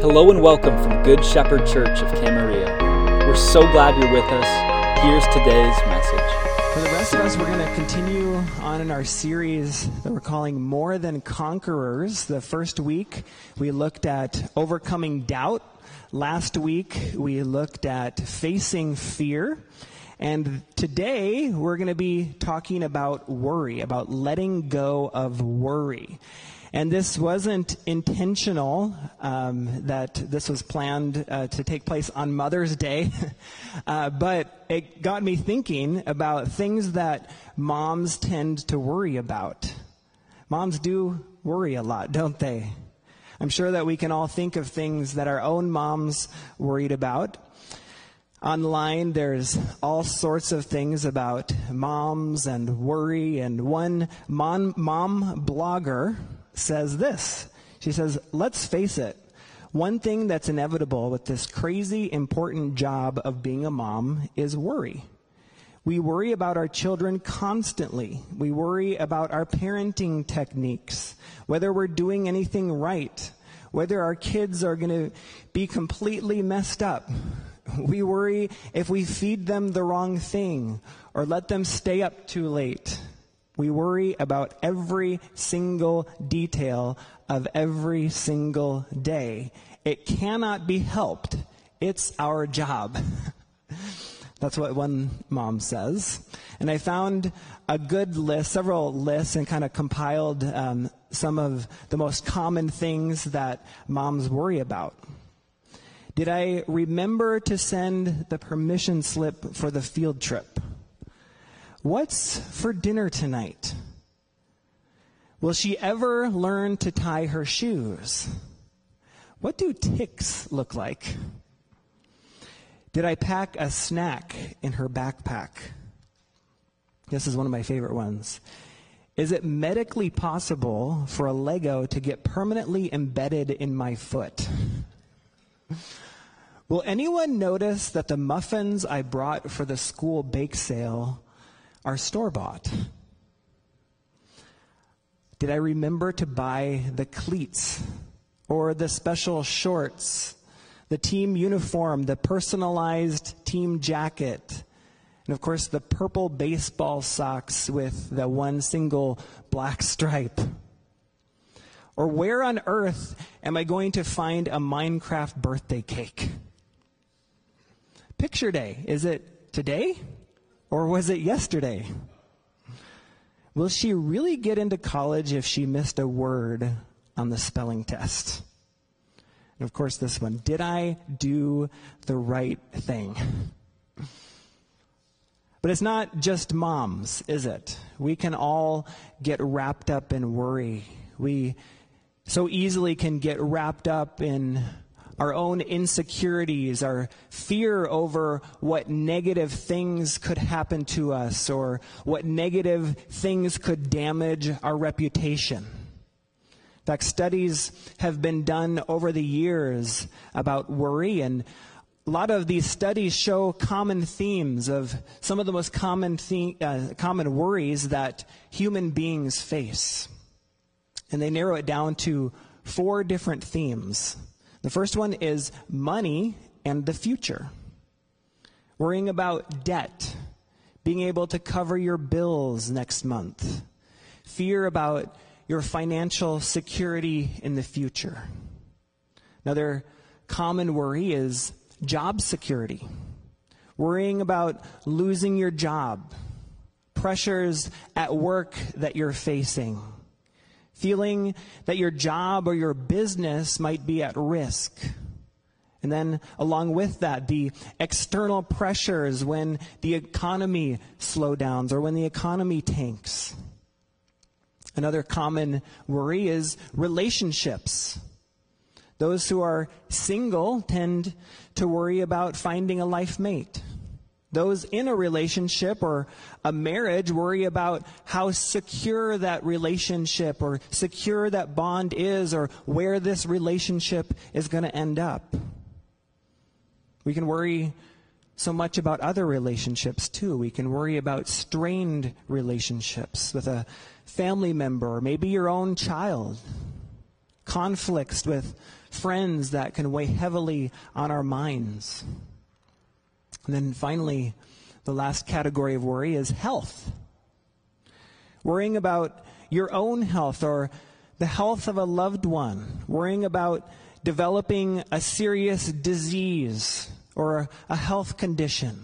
Hello and welcome from Good Shepherd Church of Camarillo. We're so glad you're with us. Here's today's message. For the rest of us, we're going to continue on in our series that we're calling More Than Conquerors. The first week, we looked at overcoming doubt. Last week, we looked at facing fear. And today, we're going to be talking about worry, about letting go of worry. And this wasn't intentional um, that this was planned uh, to take place on Mother's Day, uh, but it got me thinking about things that moms tend to worry about. Moms do worry a lot, don't they? I'm sure that we can all think of things that our own moms worried about. Online, there's all sorts of things about moms and worry, and one mom, mom blogger says this. She says, let's face it. One thing that's inevitable with this crazy important job of being a mom is worry. We worry about our children constantly. We worry about our parenting techniques, whether we're doing anything right, whether our kids are going to be completely messed up. We worry if we feed them the wrong thing or let them stay up too late. We worry about every single detail of every single day. It cannot be helped. It's our job. That's what one mom says. And I found a good list, several lists, and kind of compiled um, some of the most common things that moms worry about. Did I remember to send the permission slip for the field trip? What's for dinner tonight? Will she ever learn to tie her shoes? What do ticks look like? Did I pack a snack in her backpack? This is one of my favorite ones. Is it medically possible for a Lego to get permanently embedded in my foot? Will anyone notice that the muffins I brought for the school bake sale are store bought? Did I remember to buy the cleats or the special shorts, the team uniform, the personalized team jacket, and of course the purple baseball socks with the one single black stripe? Or where on earth am I going to find a Minecraft birthday cake? Picture day. Is it today? Or was it yesterday? Will she really get into college if she missed a word on the spelling test? And of course, this one Did I do the right thing? But it's not just moms, is it? We can all get wrapped up in worry. We so easily can get wrapped up in our own insecurities, our fear over what negative things could happen to us or what negative things could damage our reputation. In fact, studies have been done over the years about worry, and a lot of these studies show common themes of some of the most common, the- uh, common worries that human beings face. And they narrow it down to four different themes. The first one is money and the future. Worrying about debt, being able to cover your bills next month, fear about your financial security in the future. Another common worry is job security, worrying about losing your job, pressures at work that you're facing feeling that your job or your business might be at risk. And then, along with that, the external pressures when the economy slowdowns or when the economy tanks. Another common worry is relationships. Those who are single tend to worry about finding a life mate. Those in a relationship or a marriage worry about how secure that relationship or secure that bond is or where this relationship is going to end up. We can worry so much about other relationships too. We can worry about strained relationships with a family member maybe your own child. conflicts with friends that can weigh heavily on our minds. And then finally, the last category of worry is health. Worrying about your own health or the health of a loved one, worrying about developing a serious disease or a health condition.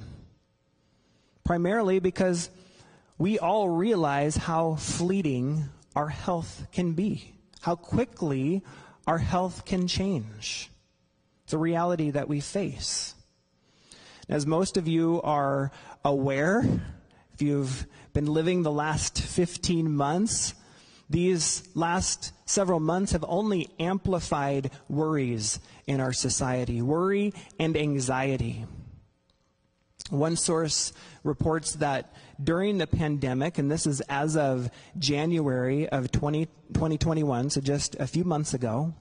Primarily because we all realize how fleeting our health can be, how quickly our health can change. It's a reality that we face. As most of you are aware, if you've been living the last 15 months, these last several months have only amplified worries in our society worry and anxiety. One source reports that during the pandemic, and this is as of January of 20, 2021, so just a few months ago,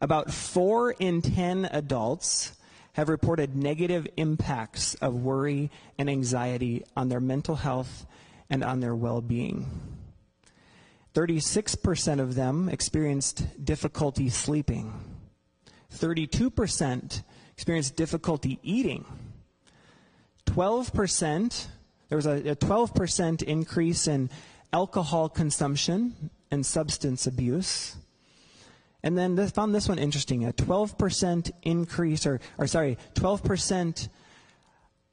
about four in 10 adults have reported negative impacts of worry and anxiety on their mental health and on their well being. 36% of them experienced difficulty sleeping. 32% experienced difficulty eating. 12%, there was a, a 12% increase in alcohol consumption and substance abuse. And then this, found this one interesting a 12% increase, or, or sorry, 12%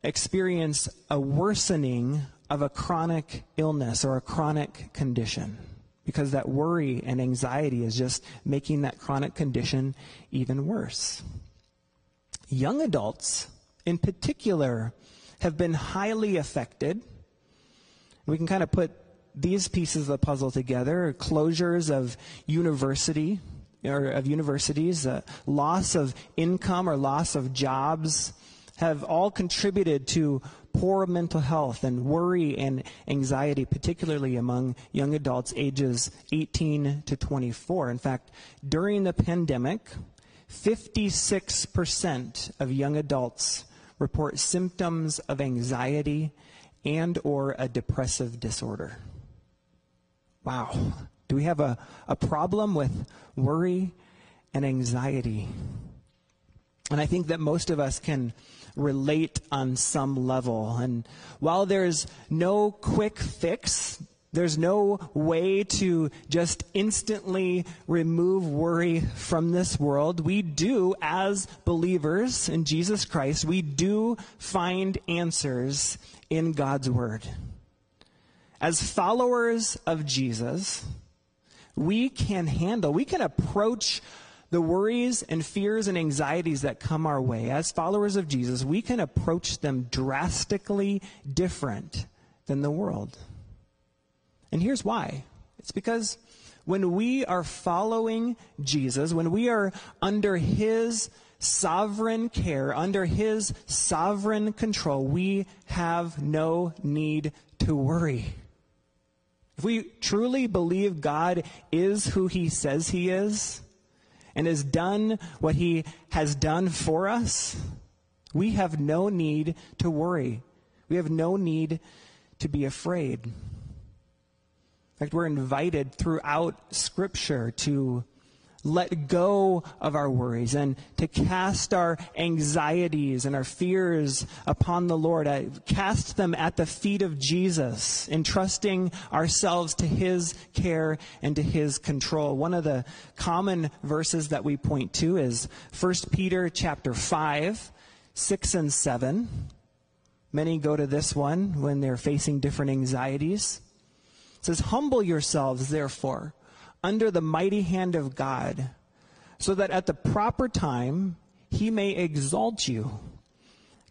experience a worsening of a chronic illness or a chronic condition because that worry and anxiety is just making that chronic condition even worse. Young adults, in particular, have been highly affected. We can kind of put these pieces of the puzzle together closures of university or of universities, uh, loss of income or loss of jobs have all contributed to poor mental health and worry and anxiety, particularly among young adults ages 18 to 24. In fact, during the pandemic, 56% of young adults report symptoms of anxiety and or a depressive disorder. Wow. Do we have a, a problem with worry and anxiety? And I think that most of us can relate on some level. And while there's no quick fix, there's no way to just instantly remove worry from this world. We do, as believers in Jesus Christ, we do find answers in God's Word. As followers of Jesus, we can handle, we can approach the worries and fears and anxieties that come our way. As followers of Jesus, we can approach them drastically different than the world. And here's why it's because when we are following Jesus, when we are under His sovereign care, under His sovereign control, we have no need to worry. If we truly believe God is who He says He is and has done what He has done for us, we have no need to worry. We have no need to be afraid. In fact, we're invited throughout Scripture to let go of our worries and to cast our anxieties and our fears upon the Lord, I cast them at the feet of Jesus, entrusting ourselves to His care and to His control. One of the common verses that we point to is 1 Peter chapter 5, 6 and 7. Many go to this one when they're facing different anxieties. It says, Humble yourselves, therefore, under the mighty hand of God, so that at the proper time he may exalt you,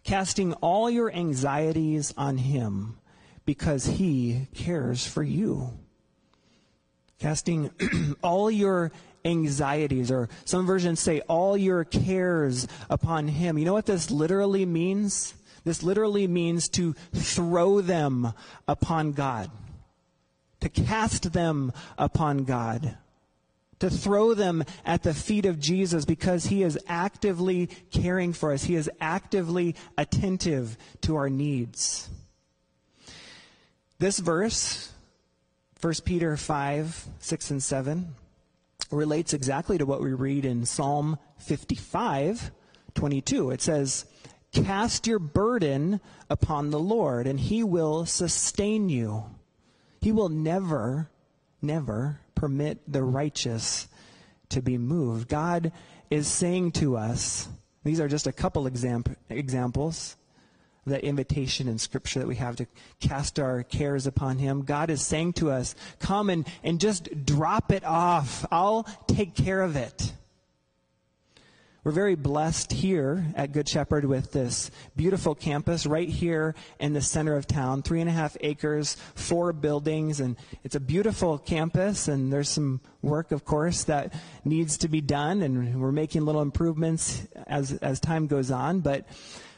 casting all your anxieties on him, because he cares for you. Casting all your anxieties, or some versions say all your cares upon him. You know what this literally means? This literally means to throw them upon God to cast them upon God, to throw them at the feet of Jesus because he is actively caring for us. He is actively attentive to our needs. This verse, 1 Peter 5, 6 and 7, relates exactly to what we read in Psalm 55, 22. It says, Cast your burden upon the Lord, and he will sustain you. He will never, never permit the righteous to be moved. God is saying to us, these are just a couple example, examples the invitation in scripture that we have to cast our cares upon him. God is saying to us, come and, and just drop it off. I'll take care of it. We're very blessed here at Good Shepherd with this beautiful campus right here in the center of town. Three and a half acres, four buildings, and it's a beautiful campus. And there's some work, of course, that needs to be done, and we're making little improvements as as time goes on. But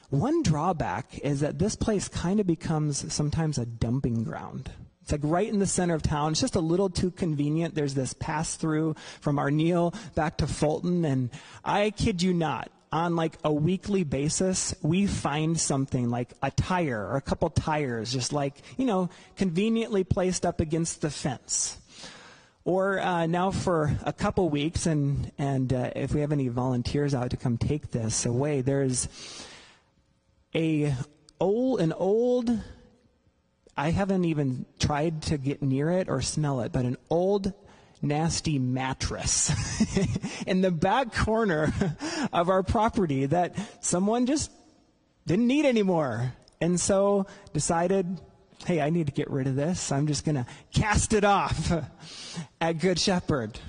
one drawback is that this place kind of becomes sometimes a dumping ground. It's like right in the center of town. It's just a little too convenient. There's this pass through from Arneill back to Fulton. And I kid you not, on like a weekly basis, we find something like a tire or a couple tires just like, you know, conveniently placed up against the fence. Or uh, now for a couple weeks, and, and uh, if we have any volunteers out to come take this away, there's a old, an old I haven't even tried to get near it or smell it, but an old nasty mattress in the back corner of our property that someone just didn't need anymore. And so decided, hey, I need to get rid of this. I'm just going to cast it off at Good Shepherd.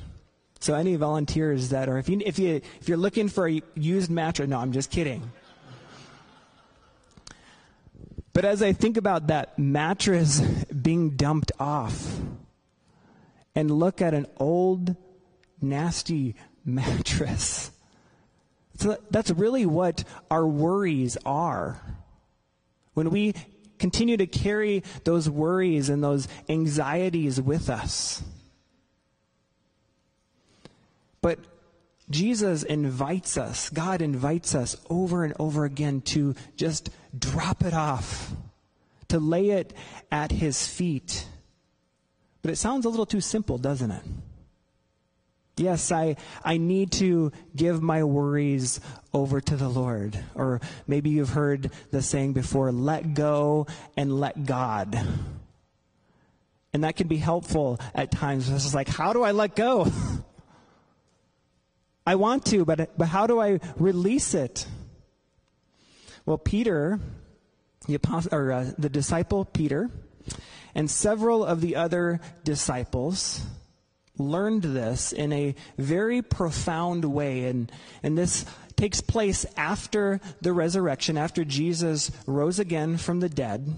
So any volunteers that are, if you, if you, if you're looking for a used mattress, no, I'm just kidding. But as I think about that mattress being dumped off and look at an old, nasty mattress, so that's really what our worries are. When we continue to carry those worries and those anxieties with us. But Jesus invites us, God invites us over and over again to just drop it off, to lay it at his feet. But it sounds a little too simple, doesn't it? Yes, I, I need to give my worries over to the Lord. Or maybe you've heard the saying before, let go and let God. And that can be helpful at times. It's like, how do I let go? I want to, but, but how do I release it? Well, Peter, the, apostle, or, uh, the disciple Peter, and several of the other disciples learned this in a very profound way. And, and this takes place after the resurrection, after Jesus rose again from the dead.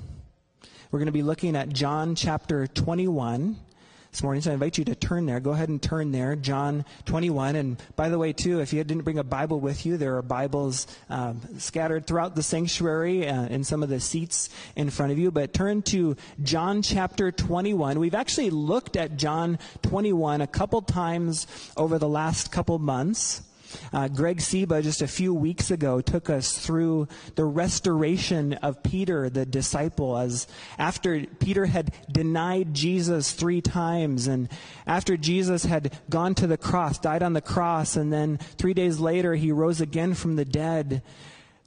We're going to be looking at John chapter 21 this morning. So I invite you to turn there. Go ahead and turn there, John 21. And by the way, too, if you didn't bring a Bible with you, there are Bibles um, scattered throughout the sanctuary uh, in some of the seats in front of you. But turn to John chapter 21. We've actually looked at John 21 a couple times over the last couple months. Uh, Greg Seba just a few weeks ago took us through the restoration of Peter, the disciple, as after Peter had denied Jesus three times, and after Jesus had gone to the cross, died on the cross, and then three days later he rose again from the dead.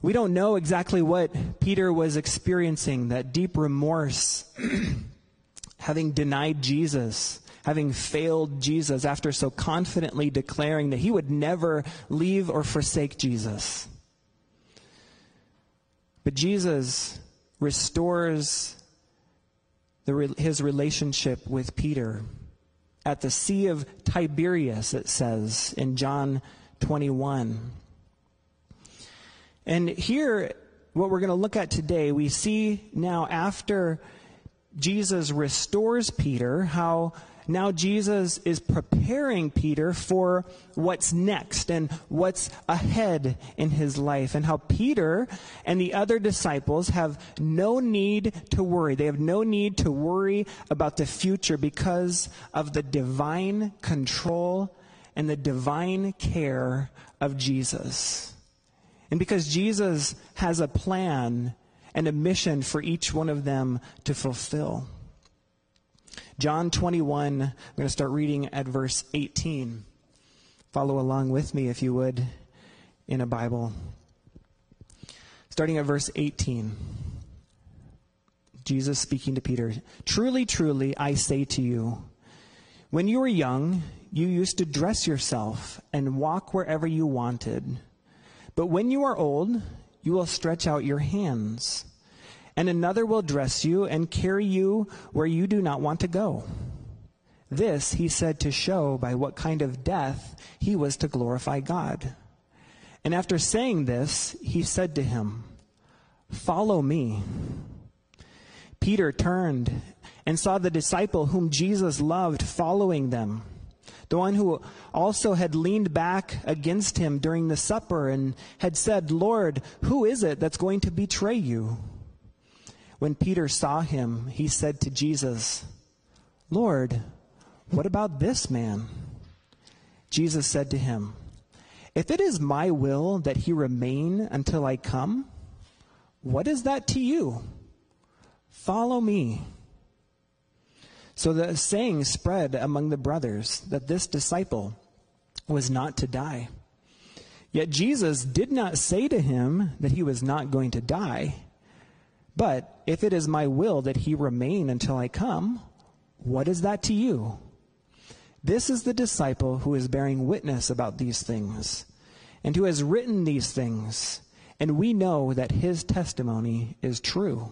We don't know exactly what Peter was experiencing, that deep remorse, having denied Jesus having failed Jesus after so confidently declaring that he would never leave or forsake Jesus. But Jesus restores the, his relationship with Peter at the Sea of Tiberias, it says in John 21. And here, what we're going to look at today, we see now after Jesus restores Peter, how now Jesus is preparing Peter for what's next and what's ahead in his life, and how Peter and the other disciples have no need to worry. They have no need to worry about the future because of the divine control and the divine care of Jesus. And because Jesus has a plan and a mission for each one of them to fulfill. John 21, I'm going to start reading at verse 18. Follow along with me, if you would, in a Bible. Starting at verse 18. Jesus speaking to Peter Truly, truly, I say to you, when you were young, you used to dress yourself and walk wherever you wanted. But when you are old, you will stretch out your hands, and another will dress you and carry you where you do not want to go. This he said to show by what kind of death he was to glorify God. And after saying this, he said to him, Follow me. Peter turned and saw the disciple whom Jesus loved following them, the one who also had leaned back against him during the supper and had said, Lord, who is it that's going to betray you? When Peter saw him, he said to Jesus, Lord, what about this man? Jesus said to him, If it is my will that he remain until I come, what is that to you? Follow me. So the saying spread among the brothers that this disciple was not to die. Yet Jesus did not say to him that he was not going to die. But if it is my will that he remain until I come, what is that to you? This is the disciple who is bearing witness about these things, and who has written these things, and we know that his testimony is true.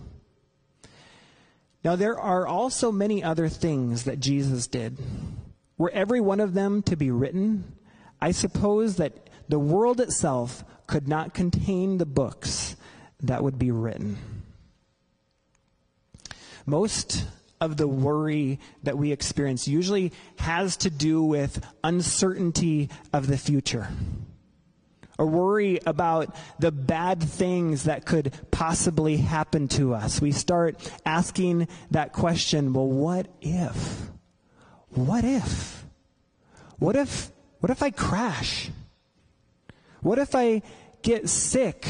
Now, there are also many other things that Jesus did. Were every one of them to be written, I suppose that the world itself could not contain the books that would be written. Most of the worry that we experience usually has to do with uncertainty of the future. Or worry about the bad things that could possibly happen to us. We start asking that question, well, what if? What if? What if, what if I crash? What if I get sick?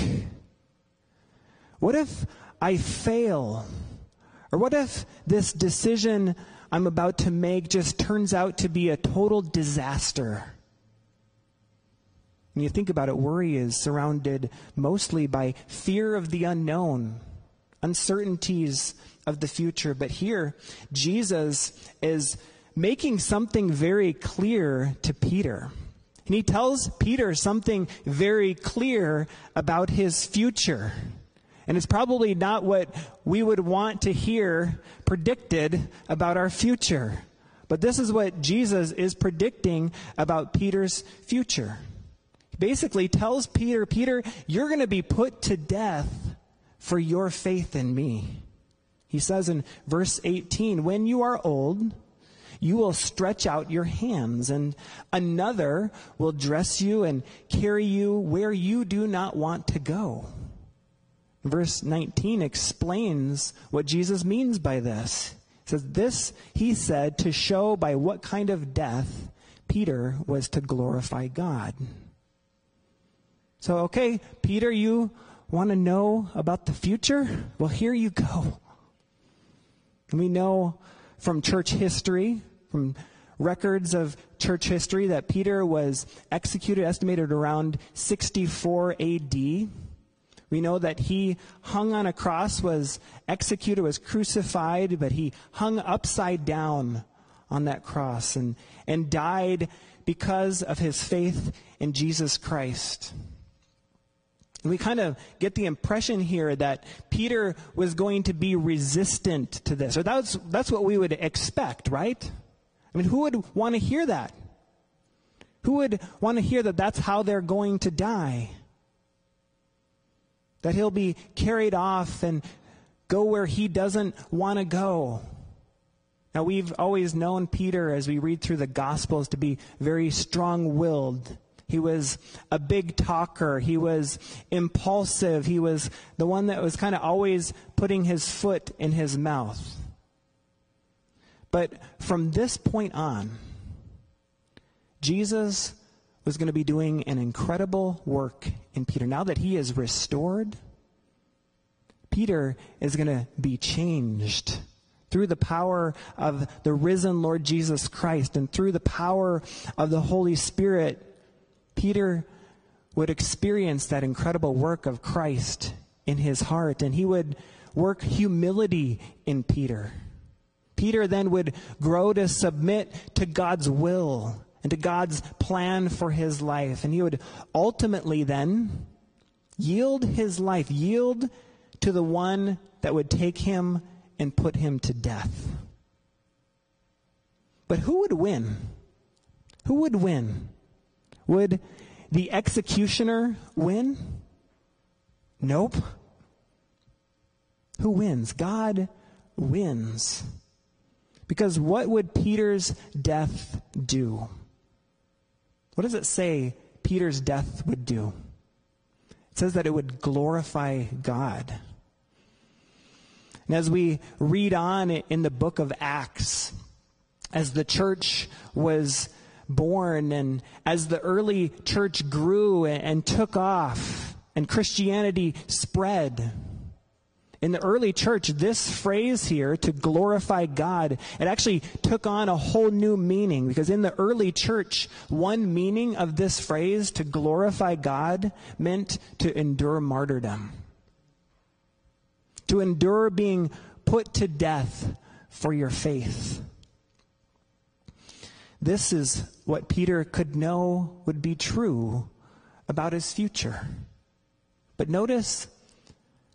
What if I fail? Or what if this decision I'm about to make just turns out to be a total disaster? When you think about it, worry is surrounded mostly by fear of the unknown, uncertainties of the future. But here, Jesus is making something very clear to Peter. And he tells Peter something very clear about his future. And it's probably not what we would want to hear predicted about our future. But this is what Jesus is predicting about Peter's future. Basically tells Peter, Peter, you're going to be put to death for your faith in me. He says in verse 18, when you are old, you will stretch out your hands, and another will dress you and carry you where you do not want to go. Verse 19 explains what Jesus means by this. It says, This he said to show by what kind of death Peter was to glorify God. So, okay, Peter, you want to know about the future? Well, here you go. We know from church history, from records of church history, that Peter was executed, estimated around 64 AD. We know that he hung on a cross, was executed, was crucified, but he hung upside down on that cross and, and died because of his faith in Jesus Christ. And we kind of get the impression here that Peter was going to be resistant to this, or that's, that's what we would expect, right? I mean, who would want to hear that? Who would want to hear that that's how they're going to die? that he'll be carried off and go where he doesn't want to go. Now, we've always known Peter, as we read through the Gospels, to be very strong willed. He was a big talker. He was impulsive. He was the one that was kind of always putting his foot in his mouth. But from this point on, Jesus was going to be doing an incredible work in Peter. Now that he is restored, Peter is going to be changed through the power of the risen Lord Jesus Christ and through the power of the Holy Spirit. Peter would experience that incredible work of Christ in his heart, and he would work humility in Peter. Peter then would grow to submit to God's will and to God's plan for his life, and he would ultimately then yield his life, yield to the one that would take him and put him to death. But who would win? Who would win? Would the executioner win? Nope. Who wins? God wins. Because what would Peter's death do? What does it say Peter's death would do? It says that it would glorify God. And as we read on in the book of Acts, as the church was born and as the early church grew and took off and Christianity spread, in the early church, this phrase here, to glorify God, it actually took on a whole new meaning because in the early church, one meaning of this phrase, to glorify God, meant to endure martyrdom. To endure being put to death for your faith. This is what Peter could know would be true about his future. But notice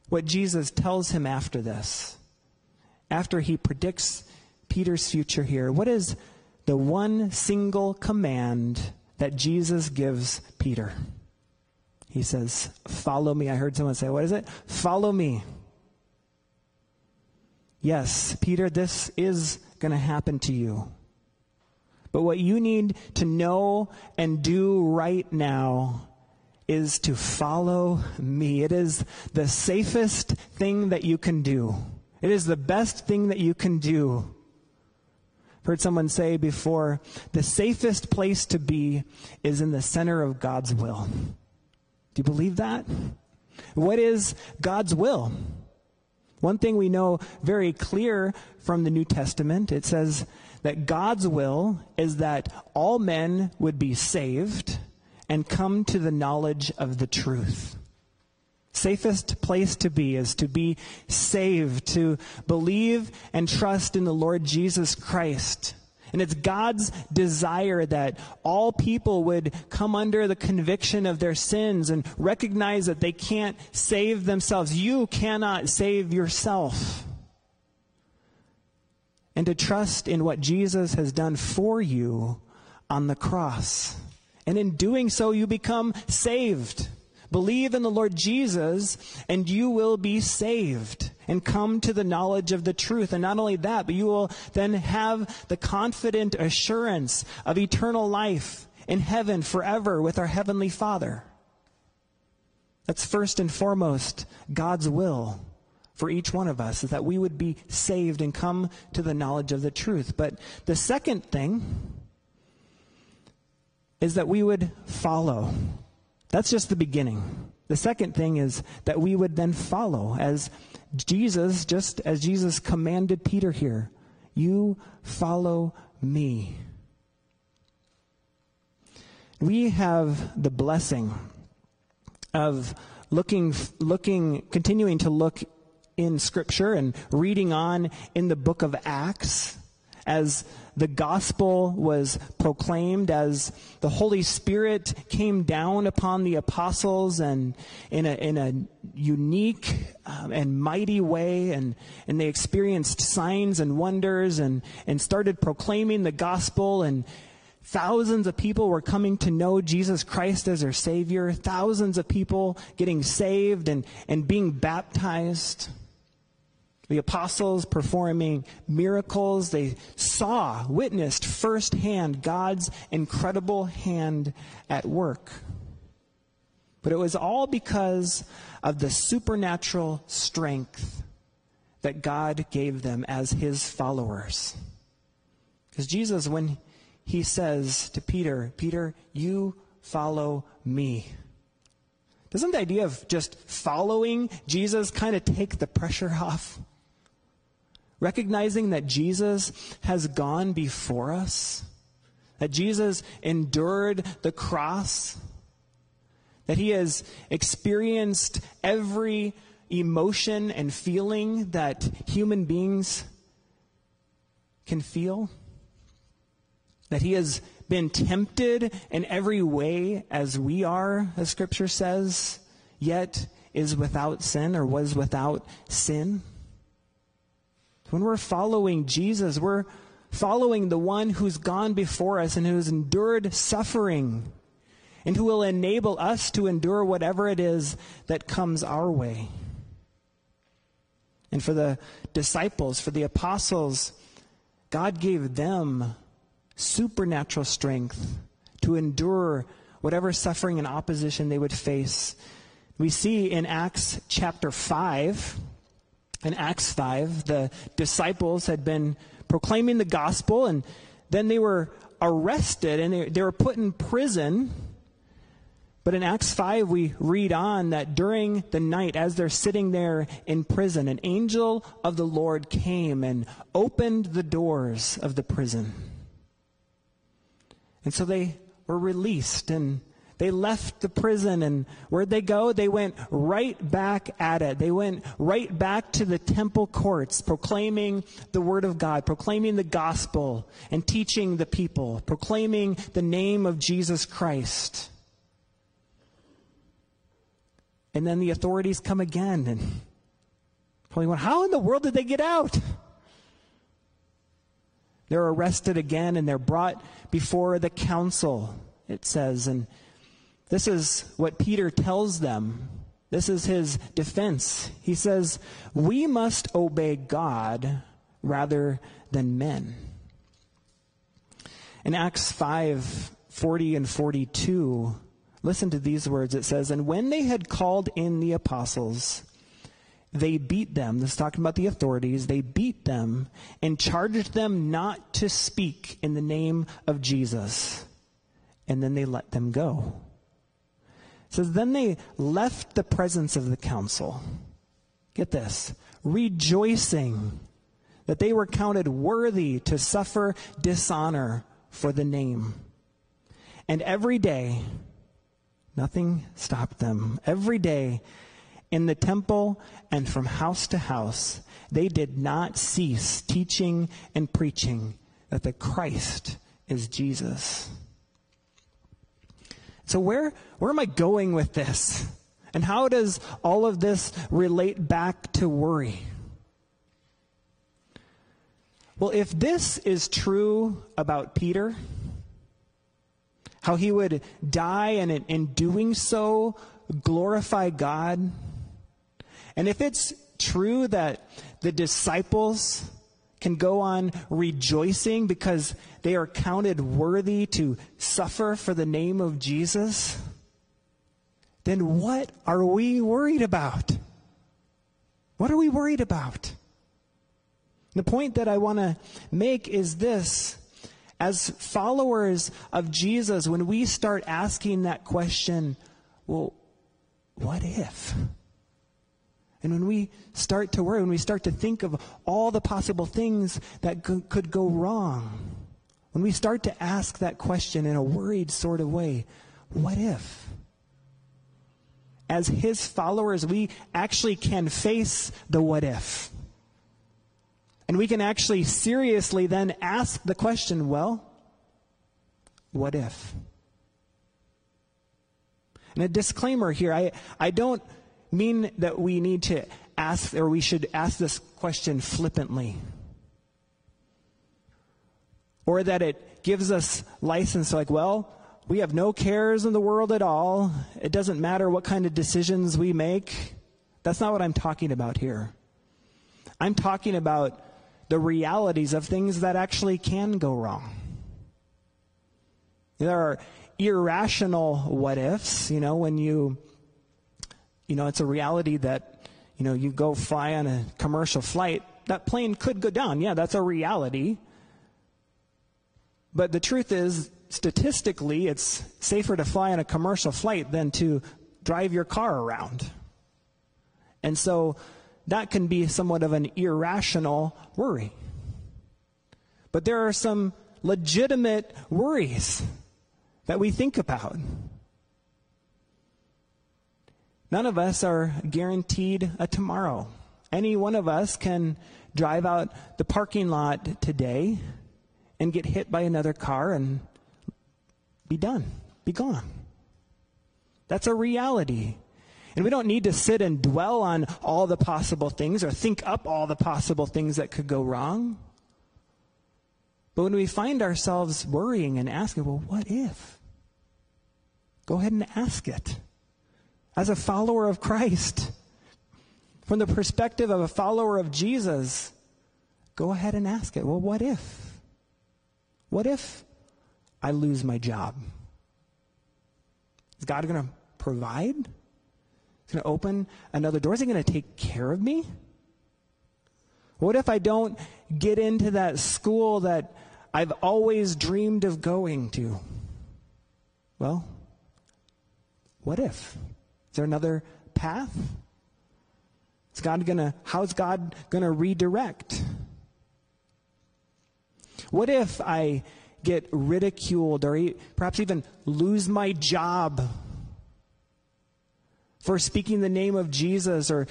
what Jesus tells him after this. After he predicts Peter's future here, what is the one single command that Jesus gives Peter? He says, Follow me. I heard someone say, What is it? Follow me. Yes, Peter, this is going to happen to you. But what you need to know and do right now is to follow me. It is the safest thing that you can do. It is the best thing that you can do. I've heard someone say before, the safest place to be is in the center of God's will. Do you believe that? What is God's will? One thing we know very clear from the New Testament, it says that God's will is that all men would be saved and come to the knowledge of the truth. Safest place to be is to be saved, to believe and trust in the Lord Jesus Christ. And it's God's desire that all people would come under the conviction of their sins and recognize that they can't save themselves. You cannot save yourself and to trust in what Jesus has done for you on the cross. And in doing so, you become saved. Believe in the Lord Jesus, and you will be saved and come to the knowledge of the truth. And not only that, but you will then have the confident assurance of eternal life in heaven forever with our Heavenly Father. That's first and foremost God's will for each one of us is that we would be saved and come to the knowledge of the truth. But the second thing is that we would follow. That's just the beginning. The second thing is that we would then follow as Jesus, just as Jesus commanded Peter here, you follow me. We have the blessing of looking, looking, continuing to look in Scripture and reading on in the book of Acts as the gospel was proclaimed, as the Holy Spirit came down upon the apostles and in a, in a unique um, and mighty way, and, and they experienced signs and wonders and, and started proclaiming the gospel and Thousands of people were coming to know Jesus Christ as their Savior. Thousands of people getting saved and, and being baptized the apostles performing miracles. They saw, witnessed firsthand God's incredible hand at work. But it was all because of the supernatural strength that God gave them as his followers. Because Jesus, when he says to Peter, Peter, you follow me. Doesn't the idea of just following Jesus kind of take the pressure off? Recognizing that Jesus has gone before us, that Jesus endured the cross, that he has experienced every emotion and feeling that human beings can feel, that he has been tempted in every way as we are, as Scripture says, yet is without sin or was without sin. When we're following Jesus, we're following the one who's gone before us and who's endured suffering and who will enable us to endure whatever it is that comes our way. And for the disciples, for the apostles, God gave them supernatural strength to endure whatever suffering and opposition they would face. We see in Acts chapter 5, in Acts 5, the disciples had been proclaiming the gospel and then they were arrested and they, they were put in prison but in Acts 5, we read on that during the night, as they're sitting there in prison, an angel of the Lord came and opened the doors of the prison. And so they were released and they left the prison and where'd they go? They went right back at it. They went right back to the temple courts, proclaiming the word of God, proclaiming the gospel and teaching the people, proclaiming the name of Jesus Christ. And then the authorities come again and probably went, How in the world did they get out? They're arrested again and they're brought before the council, it says. And this is what Peter tells them. This is his defense. He says, We must obey God rather than men. In Acts 5 40 and 42, Listen to these words. It says, And when they had called in the apostles, they beat them. This is talking about the authorities. They beat them and charged them not to speak in the name of Jesus. And then they let them go. Says, Then they left the presence of the council. Get this rejoicing that they were counted worthy to suffer dishonor for the name. And every day, Nothing stopped them. Every day in the temple and from house to house, they did not cease teaching and preaching that the Christ is Jesus. So where, where am I going with this? And how does all of this relate back to worry? Well, if this is true about Peter, how he would die and in doing so glorify God. And if it's true that the disciples can go on rejoicing because they are counted worthy to suffer for the name of Jesus, then what are we worried about? What are we worried about? The point that I want to make is this as followers of Jesus, when we start asking that question, well, what if? And when we start to worry, when we start to think of all the possible things that could go wrong, when we start to ask that question in a worried sort of way, what if? As his followers, we actually can face the what if. And we can actually seriously then ask the question well, what if? And a disclaimer here I, I don't mean that we need to ask or we should ask this question flippantly. Or that it gives us license, like, well, we have no cares in the world at all. It doesn't matter what kind of decisions we make. That's not what I'm talking about here. I'm talking about the realities of things that actually can go wrong. There are irrational what ifs, you know, when you, you know, it's a reality that, you know, you go fly on a commercial flight, that plane could go down. Yeah, that's a reality. But the truth is, statistically, it's safer to fly on a commercial flight than to drive your car around. And so, that can be somewhat of an irrational worry. But there are some legitimate worries that we think about. None of us are guaranteed a tomorrow. Any one of us can drive out the parking lot today and get hit by another car and be done, be gone. That's a reality. And we don't need to sit and dwell on all the possible things or think up all the possible things that could go wrong. But when we find ourselves worrying and asking, well, what if? Go ahead and ask it. As a follower of Christ, from the perspective of a follower of Jesus, go ahead and ask it. Well, what if? What if I lose my job? Is God going to provide? Is going to open another door? Is He going to take care of me? What if I don't get into that school that I've always dreamed of going to? Well, what if? Is there another path? Is God gonna, how's God gonna redirect? What if I get ridiculed or perhaps even lose my job for speaking the name of Jesus or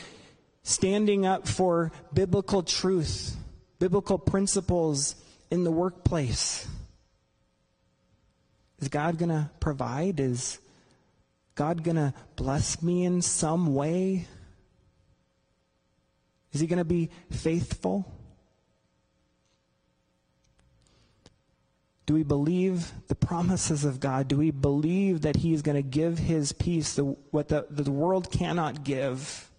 standing up for biblical truth, biblical principles in the workplace? Is God going to provide? Is God going to bless me in some way? Is He going to be faithful? Do we believe the promises of God? Do we believe that He is going to give His peace, the, what the, the world cannot give?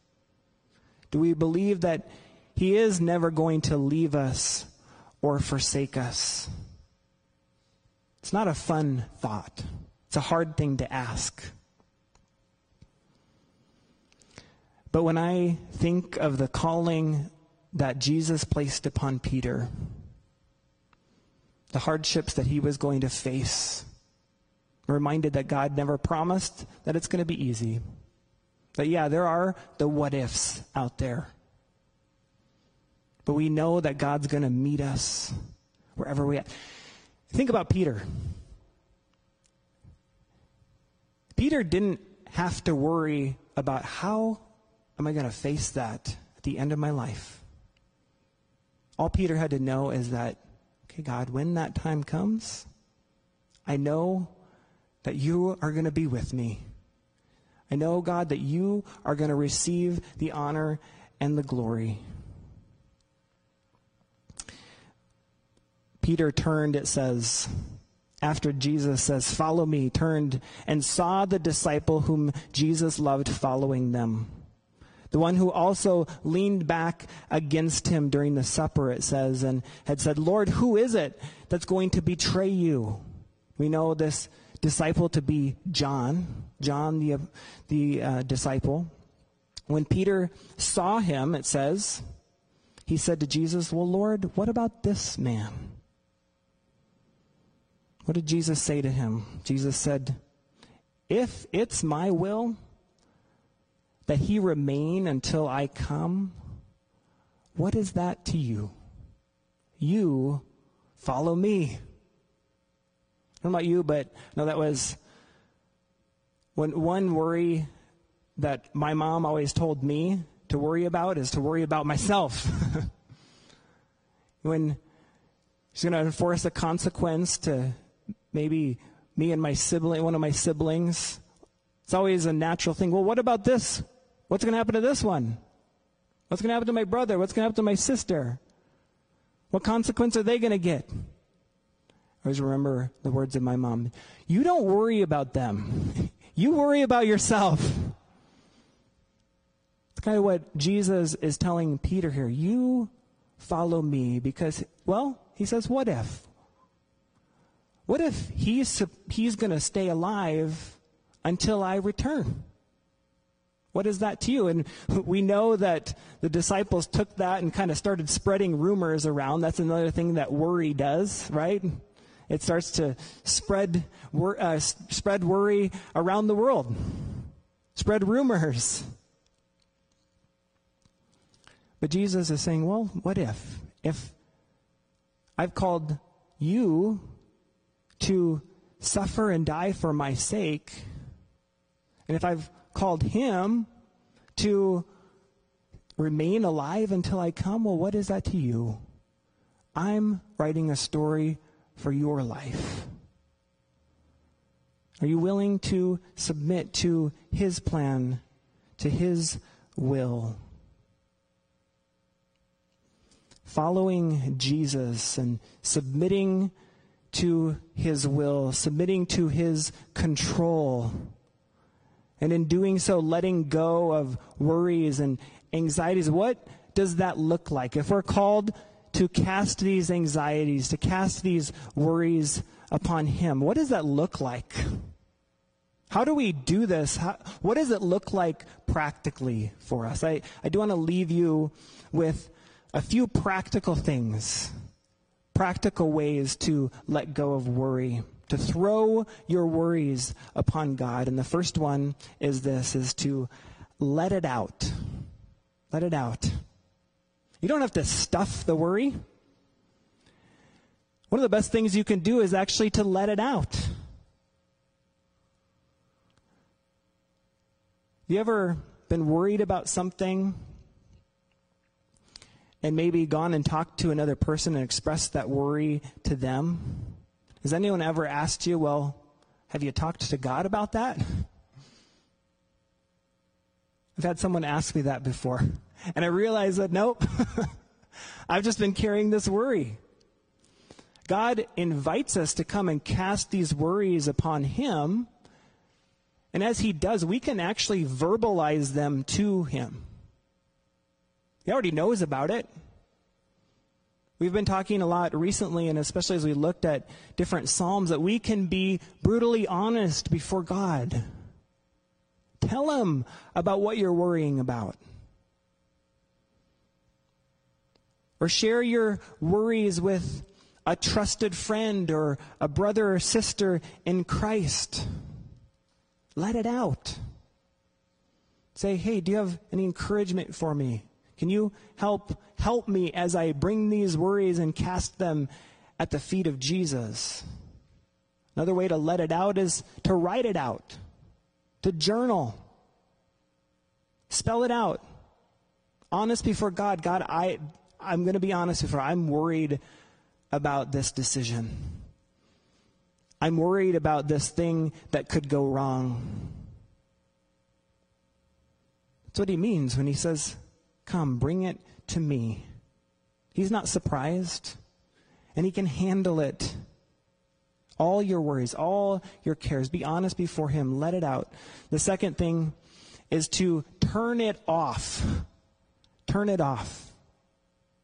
Do we believe that He is never going to leave us or forsake us? It's not a fun thought, it's a hard thing to ask. But when I think of the calling that Jesus placed upon Peter, the hardships that he was going to face, I'm reminded that God never promised that it's going to be easy. But yeah, there are the what ifs out there. But we know that God's going to meet us wherever we are. Think about Peter. Peter didn't have to worry about how am I going to face that at the end of my life? All Peter had to know is that, okay, God, when that time comes, I know that you are going to be with me. I know, God, that you are going to receive the honor and the glory. Peter turned, it says, after Jesus says, Follow me, turned and saw the disciple whom Jesus loved following them. The one who also leaned back against him during the supper, it says, and had said, Lord, who is it that's going to betray you? We know this disciple to be John, John the, the uh, disciple. When Peter saw him, it says, he said to Jesus, Well, Lord, what about this man? What did Jesus say to him? Jesus said, If it's my will, that he remain until I come, what is that to you? You follow me. I don't know about you, but no, that was when one worry that my mom always told me to worry about is to worry about myself. when she's going to enforce a consequence to maybe me and my sibling, one of my siblings, it's always a natural thing. Well, what about this? What's going to happen to this one? What's going to happen to my brother? What's going to happen to my sister? What consequence are they going to get? I always remember the words of my mom. You don't worry about them. You worry about yourself. It's kind of what Jesus is telling Peter here. You follow me because, well, he says, what if? What if he's, he's going to stay alive until I return? What is that to you? And we know that the disciples took that and kind of started spreading rumors around. That's another thing that worry does, right? It starts to spread, uh, spread worry around the world, spread rumors. But Jesus is saying, well, what if? If I've called you to suffer and die for my sake, and if I've called him to remain alive until I come. Well, what is that to you? I'm writing a story for your life. Are you willing to submit to his plan, to his will? Following Jesus and submitting to his will, submitting to his control. And in doing so, letting go of worries and anxieties. What does that look like? If we're called to cast these anxieties, to cast these worries upon him, what does that look like? How do we do this? How, what does it look like practically for us? I, I do want to leave you with a few practical things practical ways to let go of worry, to throw your worries upon God. And the first one is this is to let it out. Let it out. You don't have to stuff the worry. One of the best things you can do is actually to let it out. You ever been worried about something and maybe gone and talked to another person and expressed that worry to them? Has anyone ever asked you, well, have you talked to God about that? I've had someone ask me that before. And I realized that nope, I've just been carrying this worry. God invites us to come and cast these worries upon Him. And as He does, we can actually verbalize them to Him. He already knows about it. We've been talking a lot recently, and especially as we looked at different Psalms, that we can be brutally honest before God. Tell Him about what you're worrying about. Or share your worries with a trusted friend or a brother or sister in Christ. Let it out. Say, hey, do you have any encouragement for me? Can you help help me as I bring these worries and cast them at the feet of Jesus? Another way to let it out is to write it out, to journal. Spell it out. Honest before God. God, I, I'm going to be honest before I'm worried about this decision. I'm worried about this thing that could go wrong. That's what he means when he says, Come, bring it to me. He's not surprised, and He can handle it. All your worries, all your cares, be honest before Him. Let it out. The second thing is to turn it off. Turn it off.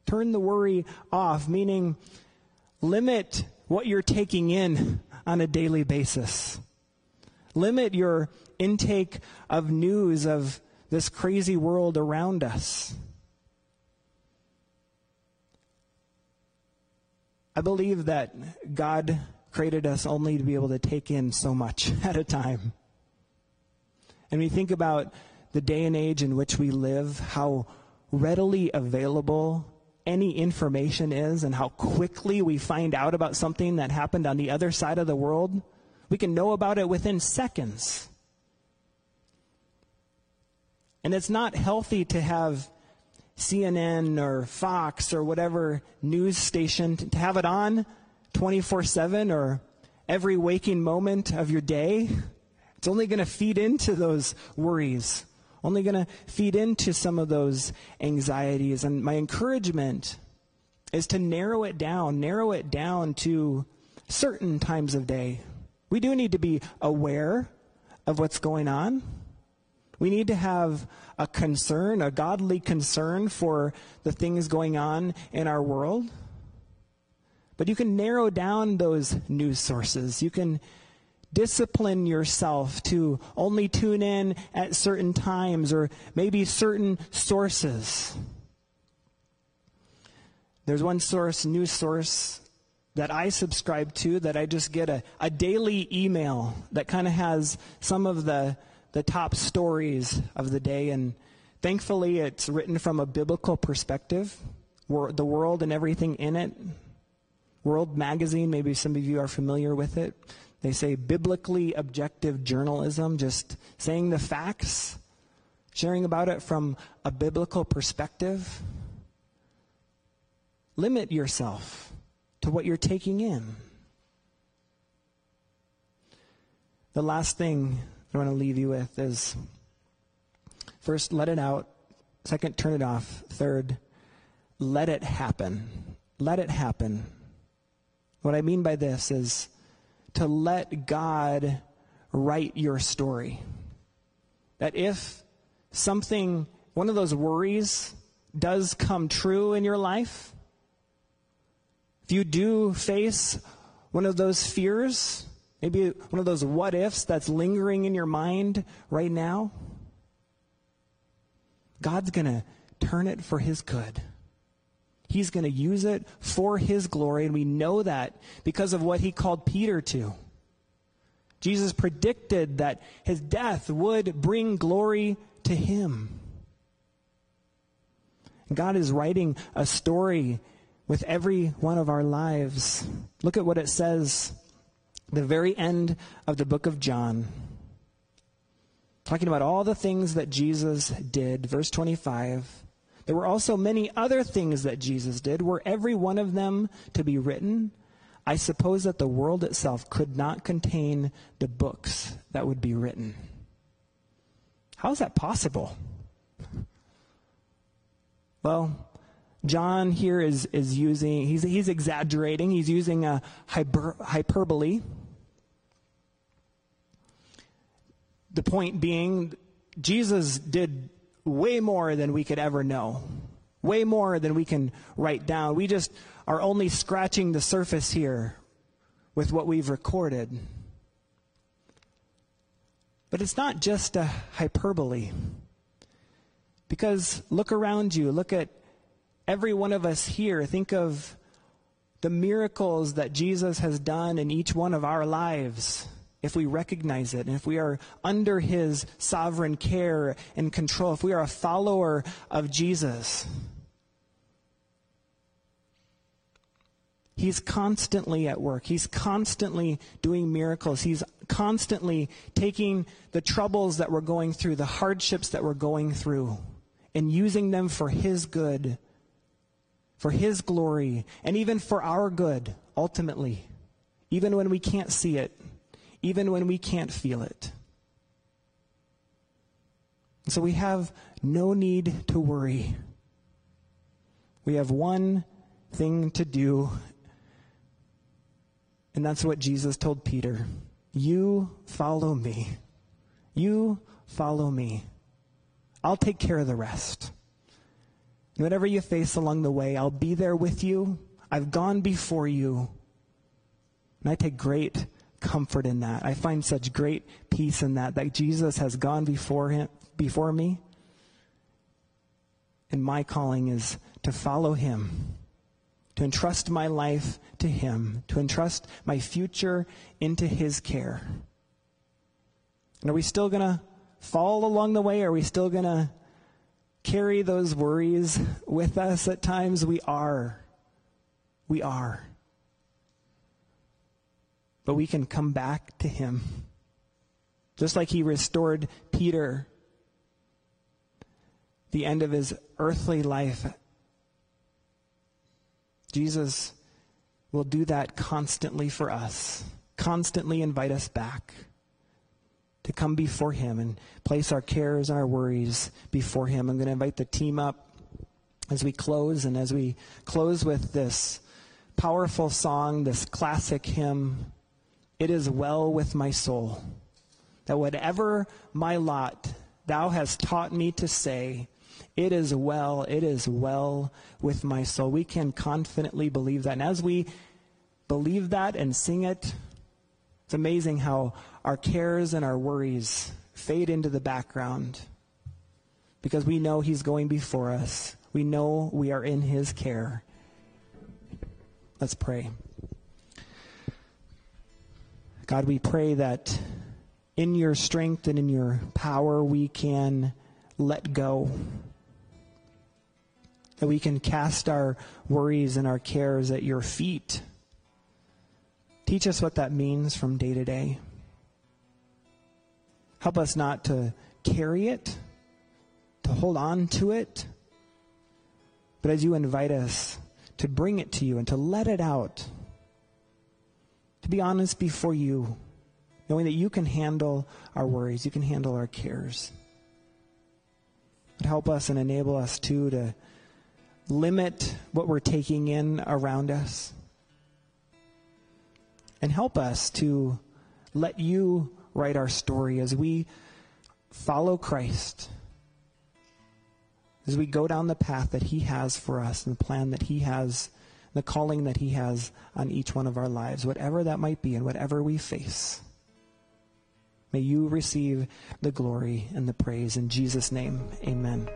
Turn the worry off, meaning limit what you're taking in on a daily basis. Limit your intake of news of this crazy world around us. I believe that God created us only to be able to take in so much at a time. And we think about the day and age in which we live, how readily available any information is, and how quickly we find out about something that happened on the other side of the world. We can know about it within seconds. And it's not healthy to have CNN or Fox or whatever news station to have it on 24 7 or every waking moment of your day. It's only going to feed into those worries, only going to feed into some of those anxieties. And my encouragement is to narrow it down, narrow it down to certain times of day. We do need to be aware of what's going on. We need to have a concern, a godly concern for the things going on in our world. But you can narrow down those news sources. You can discipline yourself to only tune in at certain times or maybe certain sources. There's one source, news source, that I subscribe to that I just get a, a daily email that kind of has some of the the top stories of the day. And thankfully, it's written from a biblical perspective, the world and everything in it. World Magazine, maybe some of you are familiar with it. They say biblically objective journalism, just saying the facts, sharing about it from a biblical perspective. Limit yourself to what you're taking in. The last thing I want to leave you with is first, let it out. Second, turn it off. Third, let it happen. Let it happen. What I mean by this is to let God write your story. That if something, one of those worries does come true in your life, if you do face one of those fears, maybe one of those what ifs that's lingering in your mind right now, God's going to turn it for His good. He's going to use it for His glory, and we know that because of what He called Peter to. Jesus predicted that His death would bring glory to Him. God is writing a story with every one of our lives. Look at what it says, the very end of the book of John. Talking about all the things that Jesus did. Verse 25. There were also many other things that Jesus did. Were every one of them to be written? I suppose that the world itself could not contain the books that would be written. How is that possible? Well, John here is, is using, he's, he's exaggerating, he's using a hyper, hyperbole. The point being, Jesus did way more than we could ever know, way more than we can write down. We just are only scratching the surface here with what we've recorded. But it's not just a hyperbole. Because look around you, look at every one of us here. Think of the miracles that Jesus has done in each one of our lives if we recognize it, and if we are under his sovereign care and control, if we are a follower of Jesus, he's constantly at work. He's constantly doing miracles. He's constantly taking the troubles that we're going through, the hardships that we're going through, and using them for his good, for his glory, and even for our good, ultimately, even when we can't see it even when we can't feel it. So we have no need to worry. We have one thing to do, and that's what Jesus told Peter You follow me. You follow me. I'll take care of the rest. whatever you face along the way, I'll be there with you. I've gone before you. And I take great comfort in that. I find such great peace in that, that Jesus has gone before him, before me. And my calling is to follow him, to entrust my life to him, to entrust my future into his care. And are we still going to fall along the way? Are we still going to carry those worries with us at times? We are. We are but we can come back to Him. Just like He restored Peter the end of his earthly life. Jesus will do that constantly for us, constantly invite us back to come before Him and place our cares and our worries before Him. I'm going to invite the team up as we close, and as we close with this powerful song, this classic hymn. It is well with my soul. That whatever my lot, thou hast taught me to say, it is well, it is well with my soul. We can confidently believe that. And as we believe that and sing it, it's amazing how our cares and our worries fade into the background because we know He's going before us. We know we are in His care. Let's pray. God, we pray that in your strength and in your power we can let go. That we can cast our worries and our cares at your feet. Teach us what that means from day to day. Help us not to carry it, to hold on to it, but as you invite us to bring it to you and to let it out, to be honest before you, knowing that you can handle our worries, you can handle our cares. But help us and enable us too to limit what we're taking in around us. And help us to let you write our story as we follow Christ, as we go down the path that He has for us and the plan that He has, the calling that He has on each one of our lives, whatever that might be and whatever we face. May you receive the glory and the praise. In Jesus' name, amen.